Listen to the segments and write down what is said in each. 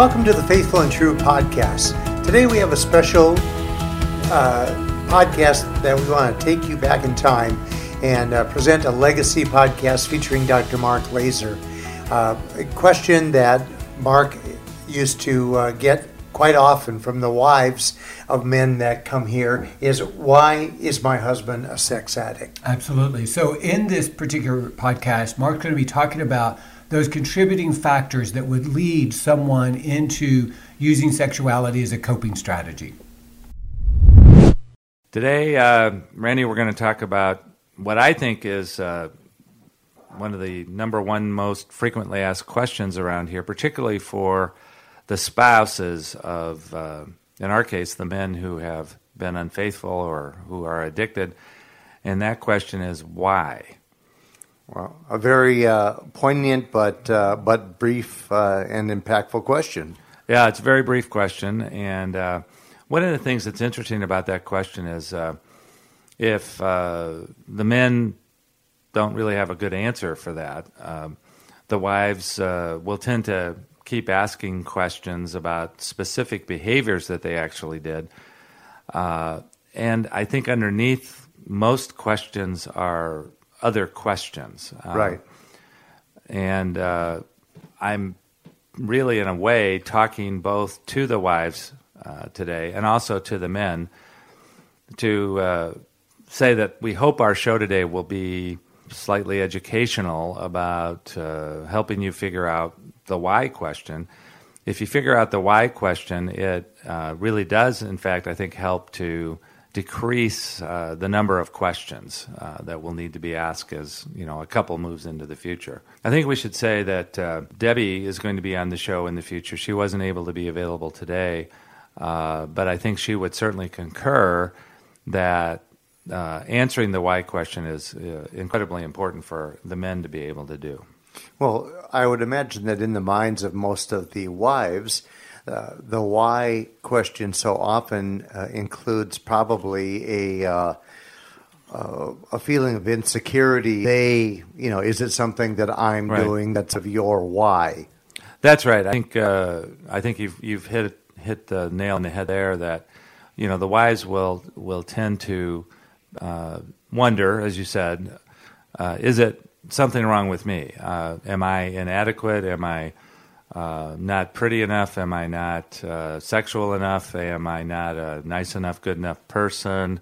Welcome to the Faithful and True podcast. Today we have a special uh, podcast that we want to take you back in time and uh, present a legacy podcast featuring Dr. Mark Laaser. Uh, a question that Mark used to uh, get quite often from the wives of men that come here is why is my husband a sex addict? Absolutely. So, in this particular podcast, Mark's going to be talking about those contributing factors that would lead someone into using sexuality as a coping strategy. Today, uh, Randy, we're going to talk about what I think is uh, one of the number one most frequently asked questions around here, particularly for the spouses of, uh, in our case, the men who have been unfaithful or who are addicted. And that question is why? Well, a very uh, poignant but uh, but brief uh, and impactful question. Yeah, it's a very brief question, and uh, one of the things that's interesting about that question is uh, if uh, the men don't really have a good answer for that, um, the wives will tend to keep asking questions about specific behaviors that they actually did. And I think underneath most questions are other questions. Uh, right. And uh, I'm really, in a way, talking both to the wives uh, today and also to the men to uh, say that we hope our show today will be slightly educational about uh, helping you figure out the why question. If you figure out the why question, it uh, really does, in fact, I think, help to decrease uh, the number of questions uh, that will need to be asked as you know a couple moves into the future. I think we should say that uh, Debbie is going to be on the show in the future. She wasn't able to be available today, uh, but I think she would certainly concur that uh, answering the why question is uh, incredibly important for the men to be able to do. Well, I would imagine that in the minds of most of the wives, uh, the why question so often uh, includes probably a uh, uh a feeling of insecurity. They, you know, is it something that I'm right. doing that's of your why? That's right. I think uh, I think you've you've hit hit the nail on the head there. That you know the wives will will tend to uh, wonder, as you said, is it something wrong with me? Uh, am I inadequate? Am I uh, not pretty enough? Am I not uh, sexual enough? Am I not a nice enough, good enough person?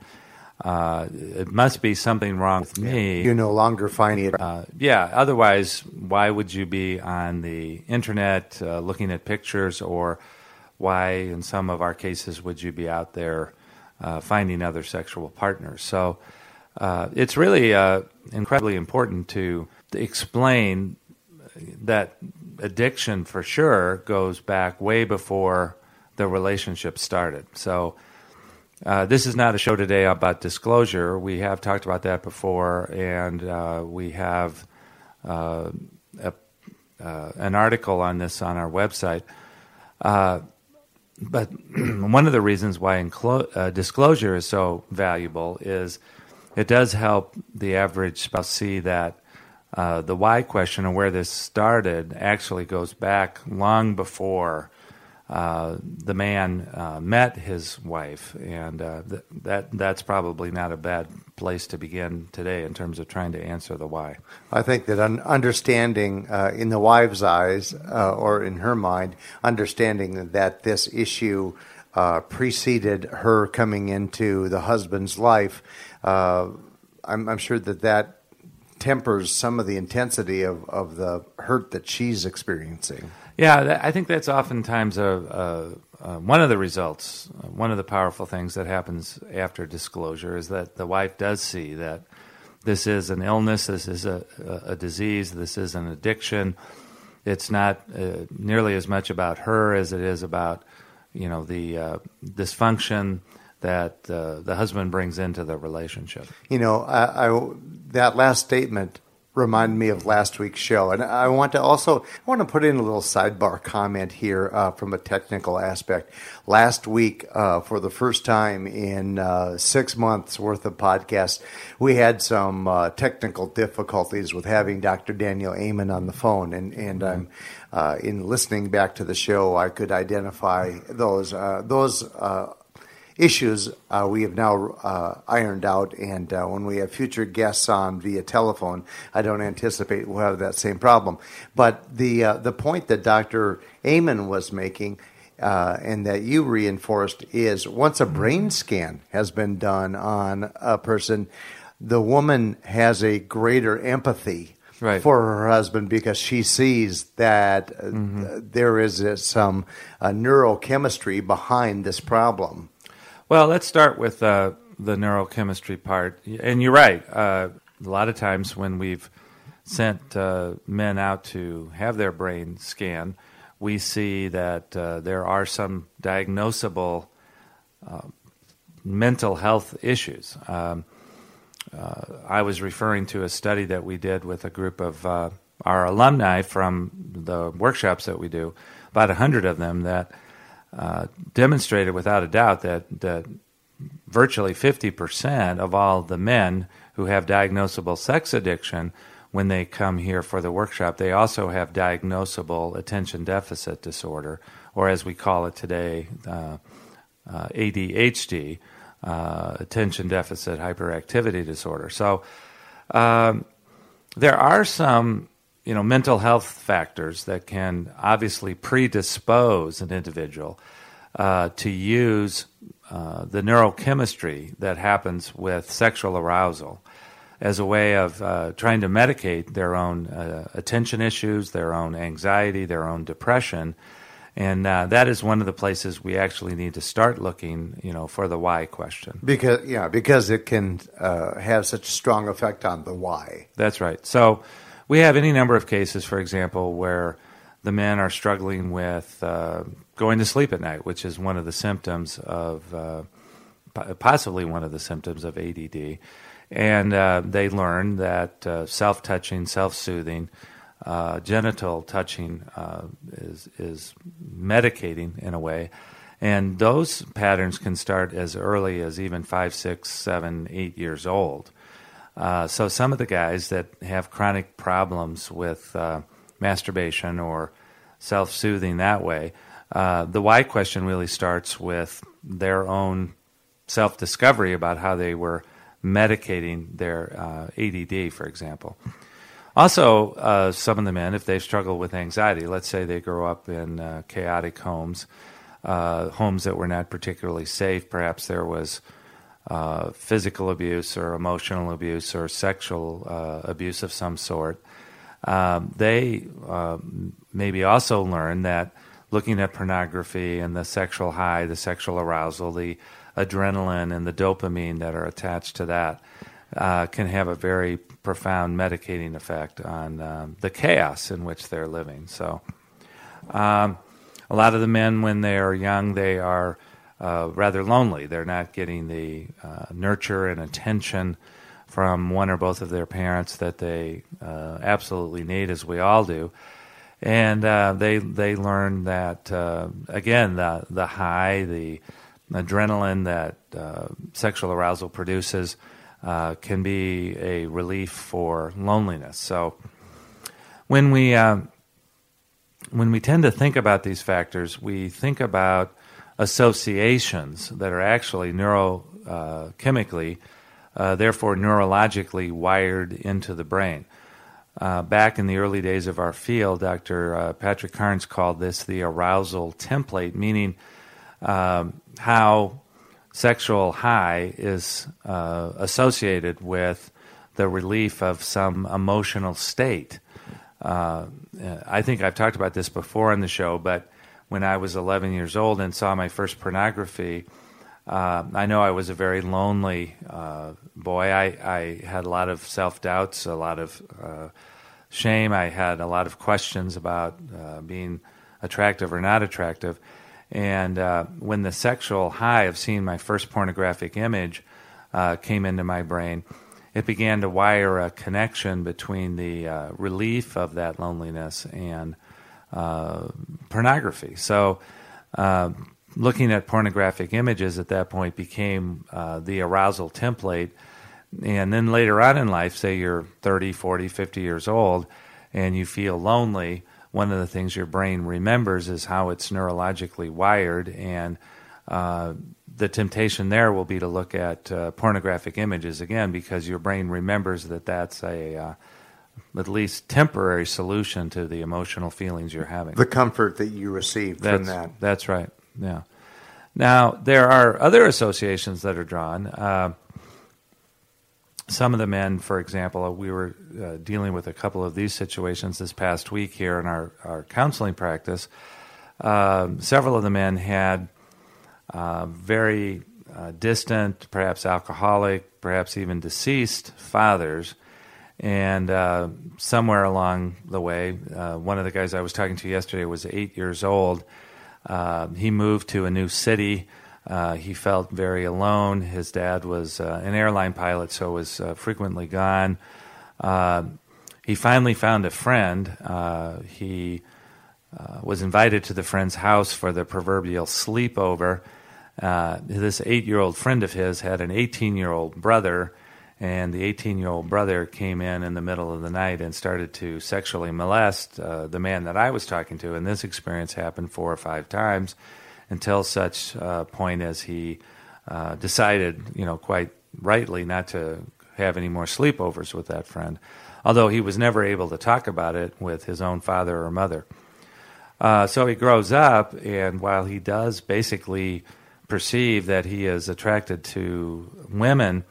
Uh, it must be something wrong with me. You're no longer finding it. Uh, yeah, otherwise, why would you be on the internet uh, looking at pictures, or why, in some of our cases, would you be out there finding other sexual partners? So, uh, it's really uh, incredibly important to explain that addiction for sure goes back way before the relationship started. So, uh, this is not a show today about disclosure. We have talked about that before, and uh, we have uh, a, uh, an article on this on our website. but one of the reasons why inclo- disclosure is so valuable is it does help the average spouse see that uh, the why question and where this started actually goes back long before uh, the man uh, met his wife, and uh, th- that that's probably not a bad place to begin today in terms of trying to answer the why. I think that un- understanding uh, in the wife's eyes or in her mind, understanding that this issue preceded her coming into the husband's life I'm, I'm, sure that that tempers some of the intensity of, of the hurt that she's experiencing. Yeah, that, I think that's oftentimes a, a, a, one of the results. One of the powerful things that happens after disclosure is that the wife does see that this is an illness, this is a, a disease, this is an addiction. It's not uh, nearly as much about her as it is about you know the uh, dysfunction that uh, the husband brings into the relationship. You know, I, I, that last statement reminded me of last week's show. And I want to also I want to put in a little sidebar comment here uh, from a technical aspect. Last week, uh, for the first time in uh, six months worth of podcasts, we had some uh, technical difficulties with having Dr. Daniel Amen on the phone, and and I'm. Uh, in listening back to the show, I could identify those uh, those issues uh, we have now uh, ironed out. And uh, when we have future guests on via telephone, I don't anticipate we'll have that same problem. But the uh, the point that Dr. Amen was making. Uh, and that you reinforced is once a brain scan has been done on a person, the woman has a greater empathy Right. for her husband because she sees that uh, Mm-hmm. there is uh, some uh, neurochemistry behind this problem. Well, let's start with uh, the neurochemistry part. And you're right. Uh, a lot of times when we've sent uh, men out to have their brain scan, we see that uh, there are some diagnosable uh, mental health issues. Um, uh, I was referring to a study that we did with a group of our alumni from the workshops that we do, about 100 of them, that uh, demonstrated without a doubt that, that virtually 50% of all the men who have diagnosable sex addiction when they come here for the workshop they also have diagnosable attention deficit disorder or as we call it today uh, uh, adhd uh, attention deficit hyperactivity disorder. So um, there are some you know mental health factors that can obviously predispose an individual uh, to use uh, the neurochemistry that happens with sexual arousal as a way of uh, trying to medicate their own uh, attention issues, their own anxiety, their own depression. And uh, that is one of the places we actually need to start looking, you know, for the why question. Because yeah, because it can uh, have such a strong effect on the why. That's right. So we have any number of cases, for example, where the men are struggling with uh, going to sleep at night, which is one of the symptoms of, uh, possibly one of the symptoms of ADD. And uh, they learn that uh, self touching, self soothing, uh, genital touching uh, is, is medicating in a way. And those patterns can start as early as even five, six, seven, eight years old. Uh, so some of the guys that have chronic problems with uh, masturbation or self-soothing that way, uh, the why question really starts with their own self-discovery about how they were medicating their uh, ADD, for example. Also, uh, some of the men, if they struggle with anxiety, let's say they grow up in chaotic homes, homes that were not particularly safe, perhaps there was uh, physical abuse or emotional abuse or sexual uh, abuse of some sort. Um, they um, maybe also learn that looking at pornography and the sexual high, the sexual arousal, the adrenaline and the dopamine that are attached to that uh, can have a very profound medicating effect on um, the chaos in which they're living. So, um, a lot of the men, when they are young, they are uh, rather lonely. They're not getting the uh, nurture and attention from one or both of their parents that they uh, absolutely need, as we all do. And uh, they they learn that uh, again the the high, the adrenaline that sexual arousal produces can be a relief for loneliness. So when we when we tend to think about these factors, we think about associations that are actually neurochemically, uh, therefore neurologically wired into the brain. Uh, back in the early days of our field, Dr. Uh, Patrick Carnes called this the arousal template, meaning um, how sexual high is uh, associated with the relief of some emotional state. Uh, I think I've talked about this before on the show, but when I was 11 years old and saw my first pornography, uh, I know I was a very lonely uh, boy. I, I had a lot of self doubts, a lot of uh, shame. I had a lot of questions about uh, being attractive or not attractive. And uh, when the sexual high of seeing my first pornographic image uh, came into my brain, it began to wire a connection between the relief of that loneliness and uh, pornography. So, uh, looking at pornographic images at that point became uh, the arousal template. And then later on in life, say you're 30, 40, 50 years old, and you feel lonely, one of the things your brain remembers is how it's neurologically wired. And uh, the temptation there will be to look at uh, pornographic images again because your brain remembers that that's a at least temporary solution to the emotional feelings you're having. The comfort that you receive that's, from that. That's right. Yeah. Now there are other associations that are drawn. Uh, some of the men, for example, we were uh, dealing with a couple of these situations this past week here in our, our counseling practice. Um, several of the men had uh, very uh, distant, perhaps alcoholic, perhaps even deceased fathers. And uh, somewhere along the way, uh, one of the guys I was talking to yesterday was eight years old. Uh, he moved to a new city. Uh, he felt very alone. His dad was an airline pilot, so was frequently gone. he finally found a friend. he was invited to the friend's house for the proverbial sleepover uh, this eight year old friend of his had an 18 year old brother, and the 18 year old brother came in in the middle of the night and started to sexually molest uh, the man that I was talking to. And this experience happened four or five times until such uh, point as he uh, decided, you know, quite rightly not to have any more sleepovers with that friend, although he was never able to talk about it with his own father or mother. Uh, so he grows up, and while he does basically perceive that he is attracted to women,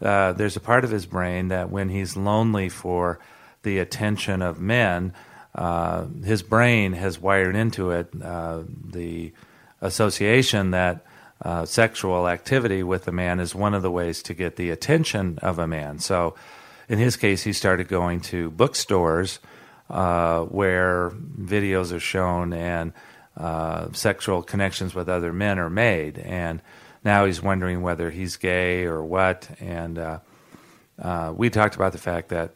uh, there's a part of his brain that when he's lonely for the attention of men, uh, his brain has wired into it uh, the association that uh, sexual activity with a man is one of the ways to get the attention of a man. So, in his case, he started going to bookstores uh, where videos are shown and sexual connections with other men are made. And now he's wondering whether he's gay or what. And uh, uh, we talked about the fact that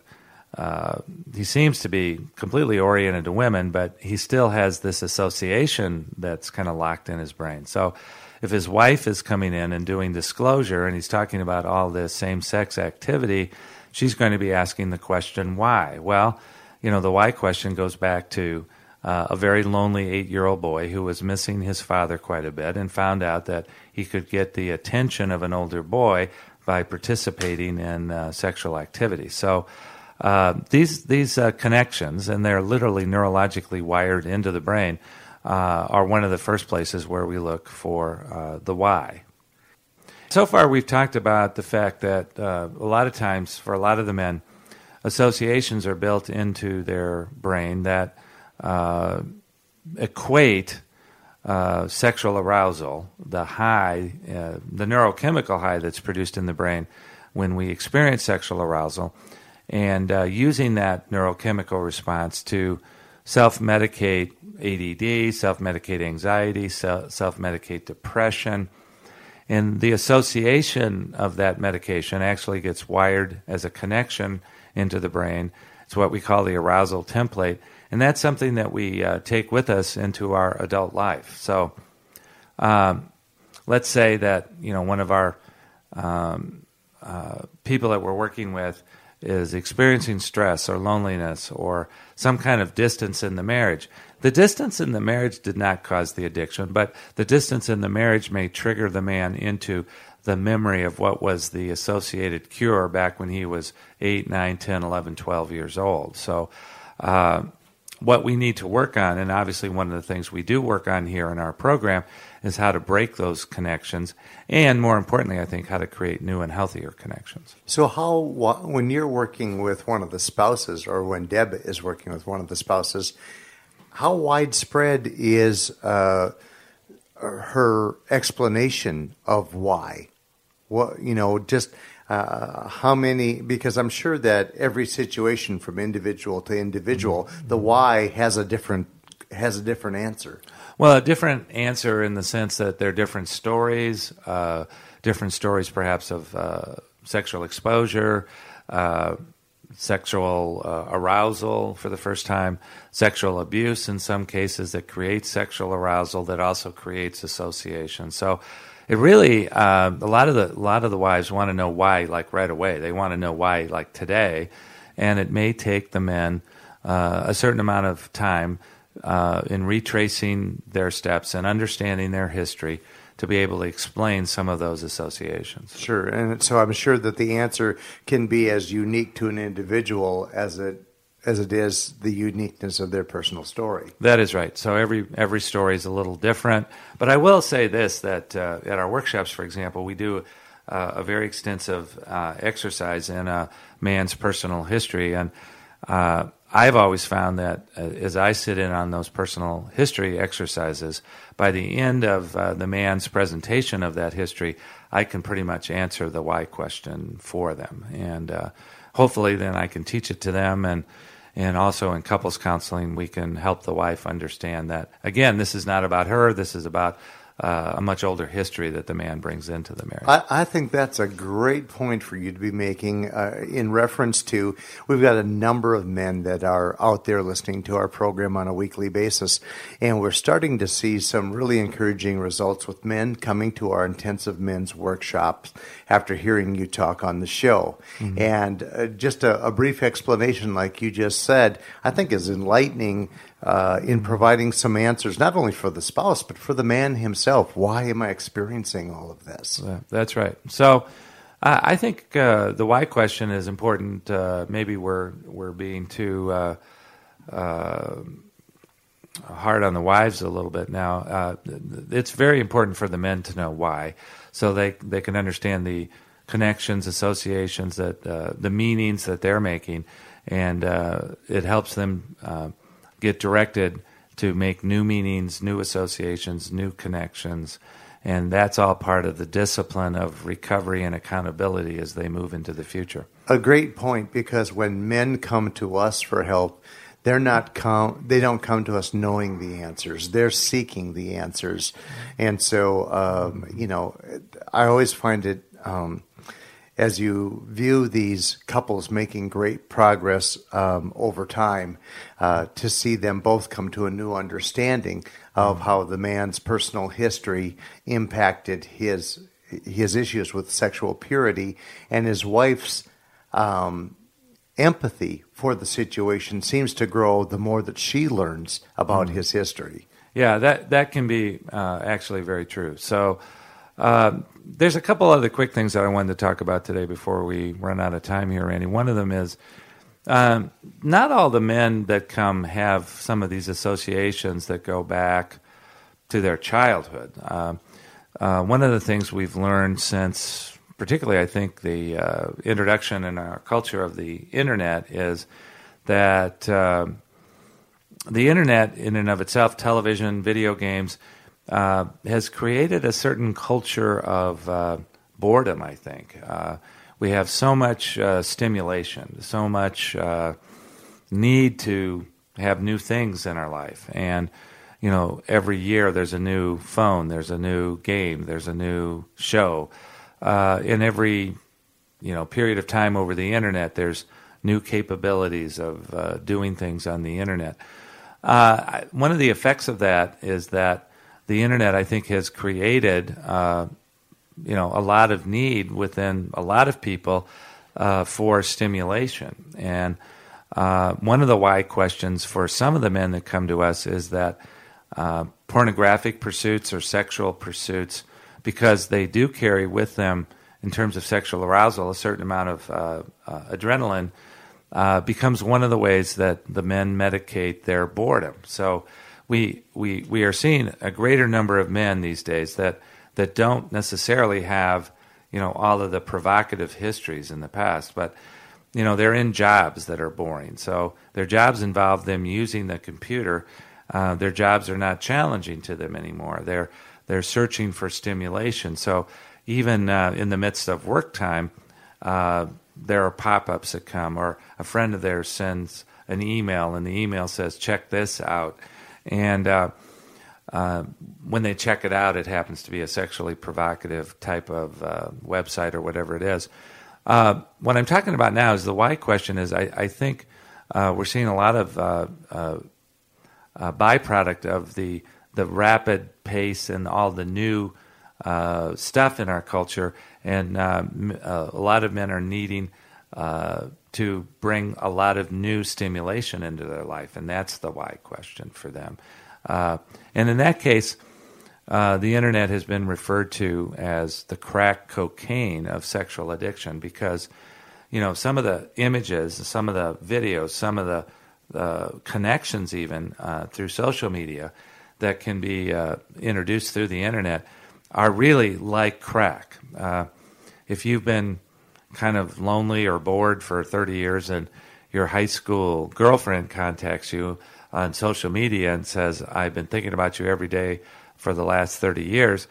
uh, he seems to be completely oriented to women, but he still has this association that's kind of locked in his brain. So if his wife is coming in and doing disclosure and he's talking about all this same sex activity, she's going to be asking the question, why? Well, you know, the why question goes back to uh, a very lonely eight year old boy who was missing his father quite a bit and found out that he could get the attention of an older boy by participating in uh, sexual activity. So uh, these, these uh, connections, and they're literally neurologically wired into the brain, uh, are one of the first places where we look for uh, the why. So far, we've talked about the fact that a lot of times, for a lot of the men, associations are built into their brain that uh, equate uh, sexual arousal, the high, uh, the neurochemical high that's produced in the brain when we experience sexual arousal, and uh, using that neurochemical response to self medicate ADD, self medicate anxiety, self medicate depression. And the association of that medication actually gets wired as a connection into the brain. It's what we call the arousal template. And that's something that we uh, take with us into our adult life. So um, let's say that you know one of our um, uh, people that we're working with is experiencing stress or loneliness or some kind of distance in the marriage. The distance in the marriage did not cause the addiction, but the distance in the marriage may trigger the man into the memory of what was the associated cure back when he was 8, 9, 10, 11, 12 years old. So, uh, what we need to work on, and obviously one of the things we do work on here in our program, is how to break those connections, and more importantly, I think how to create new and healthier connections. So, how when you're working with one of the spouses, or when Deb is working with one of the spouses, how widespread is uh, her explanation of why? What you know, just uh, how many because i'm sure that every situation from individual to individual mm-hmm. the why has a different has a different answer well a different answer in the sense that they're different stories uh, different stories perhaps of uh, sexual exposure, uh, sexual uh, arousal for the first time, sexual abuse in some cases that creates sexual arousal that also creates association. So it really uh, a lot of the a lot of the wives want to know why like right away. They want to know why like today, and it may take the men uh, a certain amount of time uh, in retracing their steps and understanding their history to be able to explain some of those associations. Sure, and so I'm sure that the answer can be as unique to an individual as it as it is the uniqueness of their personal story. That is right. So every every story is a little different. But I will say this: that uh, at our workshops, for example, we do uh, a very extensive uh, exercise in a man's personal history, and uh, I've always found that uh, as I sit in on those personal history exercises, by the end of uh, the man's presentation of that history, I can pretty much answer the why question for them, and hopefully, then I can teach it to them and. And also in couples counseling, we can help the wife understand that, again, this is not about her. This is about uh, a much older history that the man brings into the marriage. I, I think that's a great point for you to be making uh, in reference to we've got a number of men that are out there listening to our program on a weekly basis, and we're starting to see some really encouraging results with men coming to our intensive men's workshops after hearing you talk on the show. Mm-hmm. And uh, just a, a brief explanation, like you just said, I think is enlightening uh, in providing some answers, not only for the spouse, but for the man himself. Why am I experiencing all of this? That's right. So uh, I think uh, the why question is important. Uh, maybe we're, we're being too uh, uh, hard on the wives a little bit now. it's very important for the men to know why, so they, they can understand the connections, associations, that the meanings that they're making, and it helps them get directed to make new meanings, new associations, new connections. And that's all part of the discipline of recovery and accountability as they move into the future. A great point because when men come to us for help, they're not come they don't come to us knowing the answers they're seeking the answers and so um, you know i always find it um, as you view these couples making great progress um, over time, uh, to see them both come to a new understanding of how the man's personal history impacted his his issues with sexual purity and his wife's um, empathy for the situation seems to grow the more that she learns about mm. his history. Yeah, that that can be uh, actually very true. So. Uh, there's a couple other quick things that I wanted to talk about today before we run out of time here, Randy. One of them is um, not all the men that come have some of these associations that go back to their childhood. Uh, uh, one of the things we've learned since, particularly, I think, the uh, introduction in our culture of the internet is that uh, the internet, in and of itself, television, video games, uh, has created a certain culture of uh, boredom, I think. Uh, we have so much uh, stimulation, so much uh, need to have new things in our life. And, you know, every year there's a new phone, there's a new game, there's a new show. in every, you know, period of time over the internet, there's new capabilities of doing things on the internet. one of the effects of that is that the internet, I think, has created uh, you know a lot of need within a lot of people uh, for stimulation. And uh, one of the why questions for some of the men that come to us is that uh, pornographic pursuits or sexual pursuits, because they do carry with them, in terms of sexual arousal, a certain amount of uh, uh, adrenaline. becomes one of the ways that the men medicate their boredom. So, we, we, we are seeing a greater number of men these days that, that don't necessarily have you know all of the provocative histories in the past, but you know they're in jobs that are boring. So their jobs involve them using the computer. Uh, their jobs are not challenging to them anymore. They're they're searching for stimulation. So even uh, in the midst of work time, uh, there are pop-ups that come, or a friend of theirs sends an email, and the email says, "Check this out." And uh, uh, when they check it out, it happens to be a sexually provocative type of uh, website or whatever it is. uh, what I'm talking about now is the why question. Is I, I think uh, we're seeing a lot of uh, byproduct of the the rapid pace and all the new stuff in our culture, and a lot of men are needing to bring a lot of new stimulation into their life, and that's the why question for them. and in that case. Uh, the internet has been referred to as the crack cocaine of sexual addiction because, you know, some of the images, some of the videos, some of the uh, connections, even uh, through social media, that can be uh, introduced through the internet are really like crack. Uh, if you've been kind of lonely or bored for 30 years and your high school girlfriend contacts you on social media and says, I've been thinking about you every day for the last 30 years,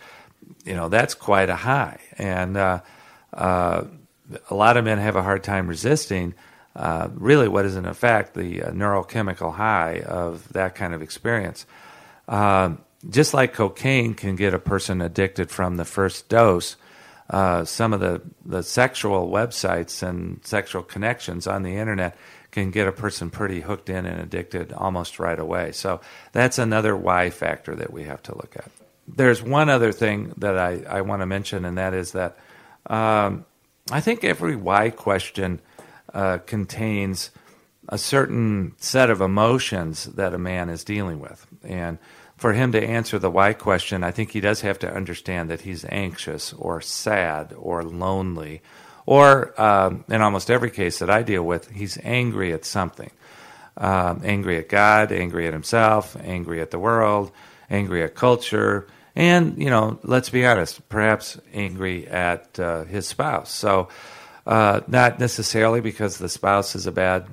you know, that's quite a high. And uh, uh, a lot of men have a hard time resisting uh, really what is, in effect, the uh, neurochemical high of that kind of experience. Um, just like cocaine can get a person addicted from the first dose, uh, some of the, the sexual websites and sexual connections on the internet can get a person pretty hooked in and addicted almost right away. So that's another why factor that we have to look at. There's one other thing that I, I want to mention, and that is that um, I think every why question uh, contains a certain set of emotions that a man is dealing with. And for him to answer the why question, I think he does have to understand that he's anxious or sad or lonely or um, in almost every case that I deal with, he's angry at something. Um, angry at God, angry at himself, angry at the world, angry at culture, and, you know, let's be honest, perhaps angry at uh, his spouse. So, uh, not necessarily because the spouse is a bad,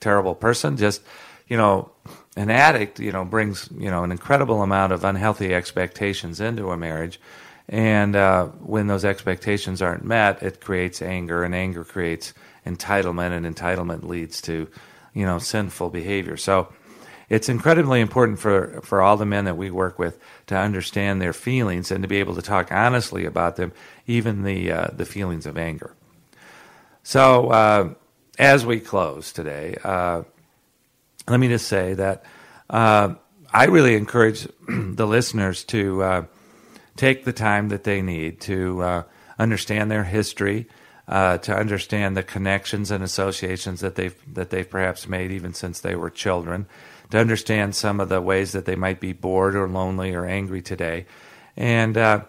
terrible person, just, you know, an addict, you know, brings, you know, an incredible amount of unhealthy expectations into a marriage and uh, when those expectations aren't met, it creates anger, and anger creates entitlement, and entitlement leads to, you know, sinful behavior. So it's incredibly important for, for all the men that we work with to understand their feelings and to be able to talk honestly about them, even the, uh, the feelings of anger. So uh, as we close today, uh, let me just say that uh, I really encourage the listeners to uh, take the time that they need to uh, understand their history, uh, to understand the connections and associations that they've that they've perhaps made even since they were children, to understand some of the ways that they might be bored or lonely or angry today, and uh,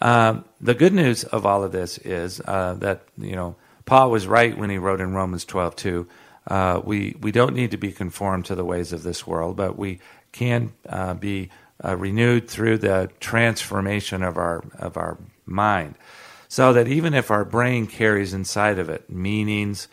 um, the good news of all of this is uh, that you know Paul was right when he wrote in Romans twelve two. Uh, we we don't need to be conformed to the ways of this world, but we can uh, be uh, renewed through the transformation of our of our mind, so that even if our brain carries inside of it meanings,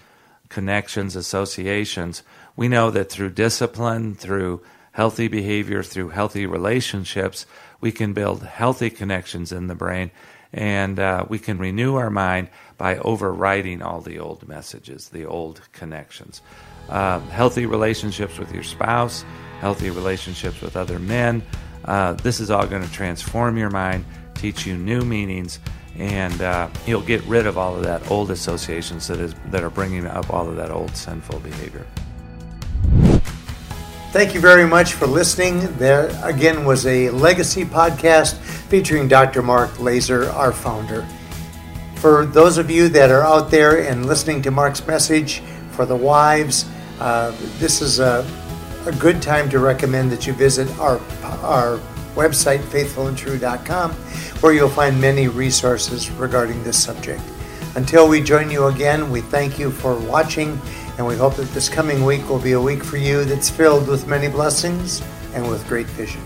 connections, associations, we know that through discipline, through healthy behavior, through healthy relationships, we can build healthy connections in the brain, and uh, we can renew our mind by overriding all the old messages, the old connections. Uh, healthy relationships with your spouse, healthy relationships with other men, uh, this is all going to transform your mind, teach you new meanings, and uh, you'll get rid of all of that old associations that is that are bringing up all of that old sinful behavior. Thank you very much for listening. There again was a legacy podcast featuring Dr. Mark Laaser, our founder. For those of you that are out there and listening to Mark's message for the wives, uh, this is a a good time to recommend that you visit our, our website, faithfulandtrue.com, where you'll find many resources regarding this subject. Until we join you again, we thank you for watching, and we hope that this coming week will be a week for you that's filled with many blessings and with great vision.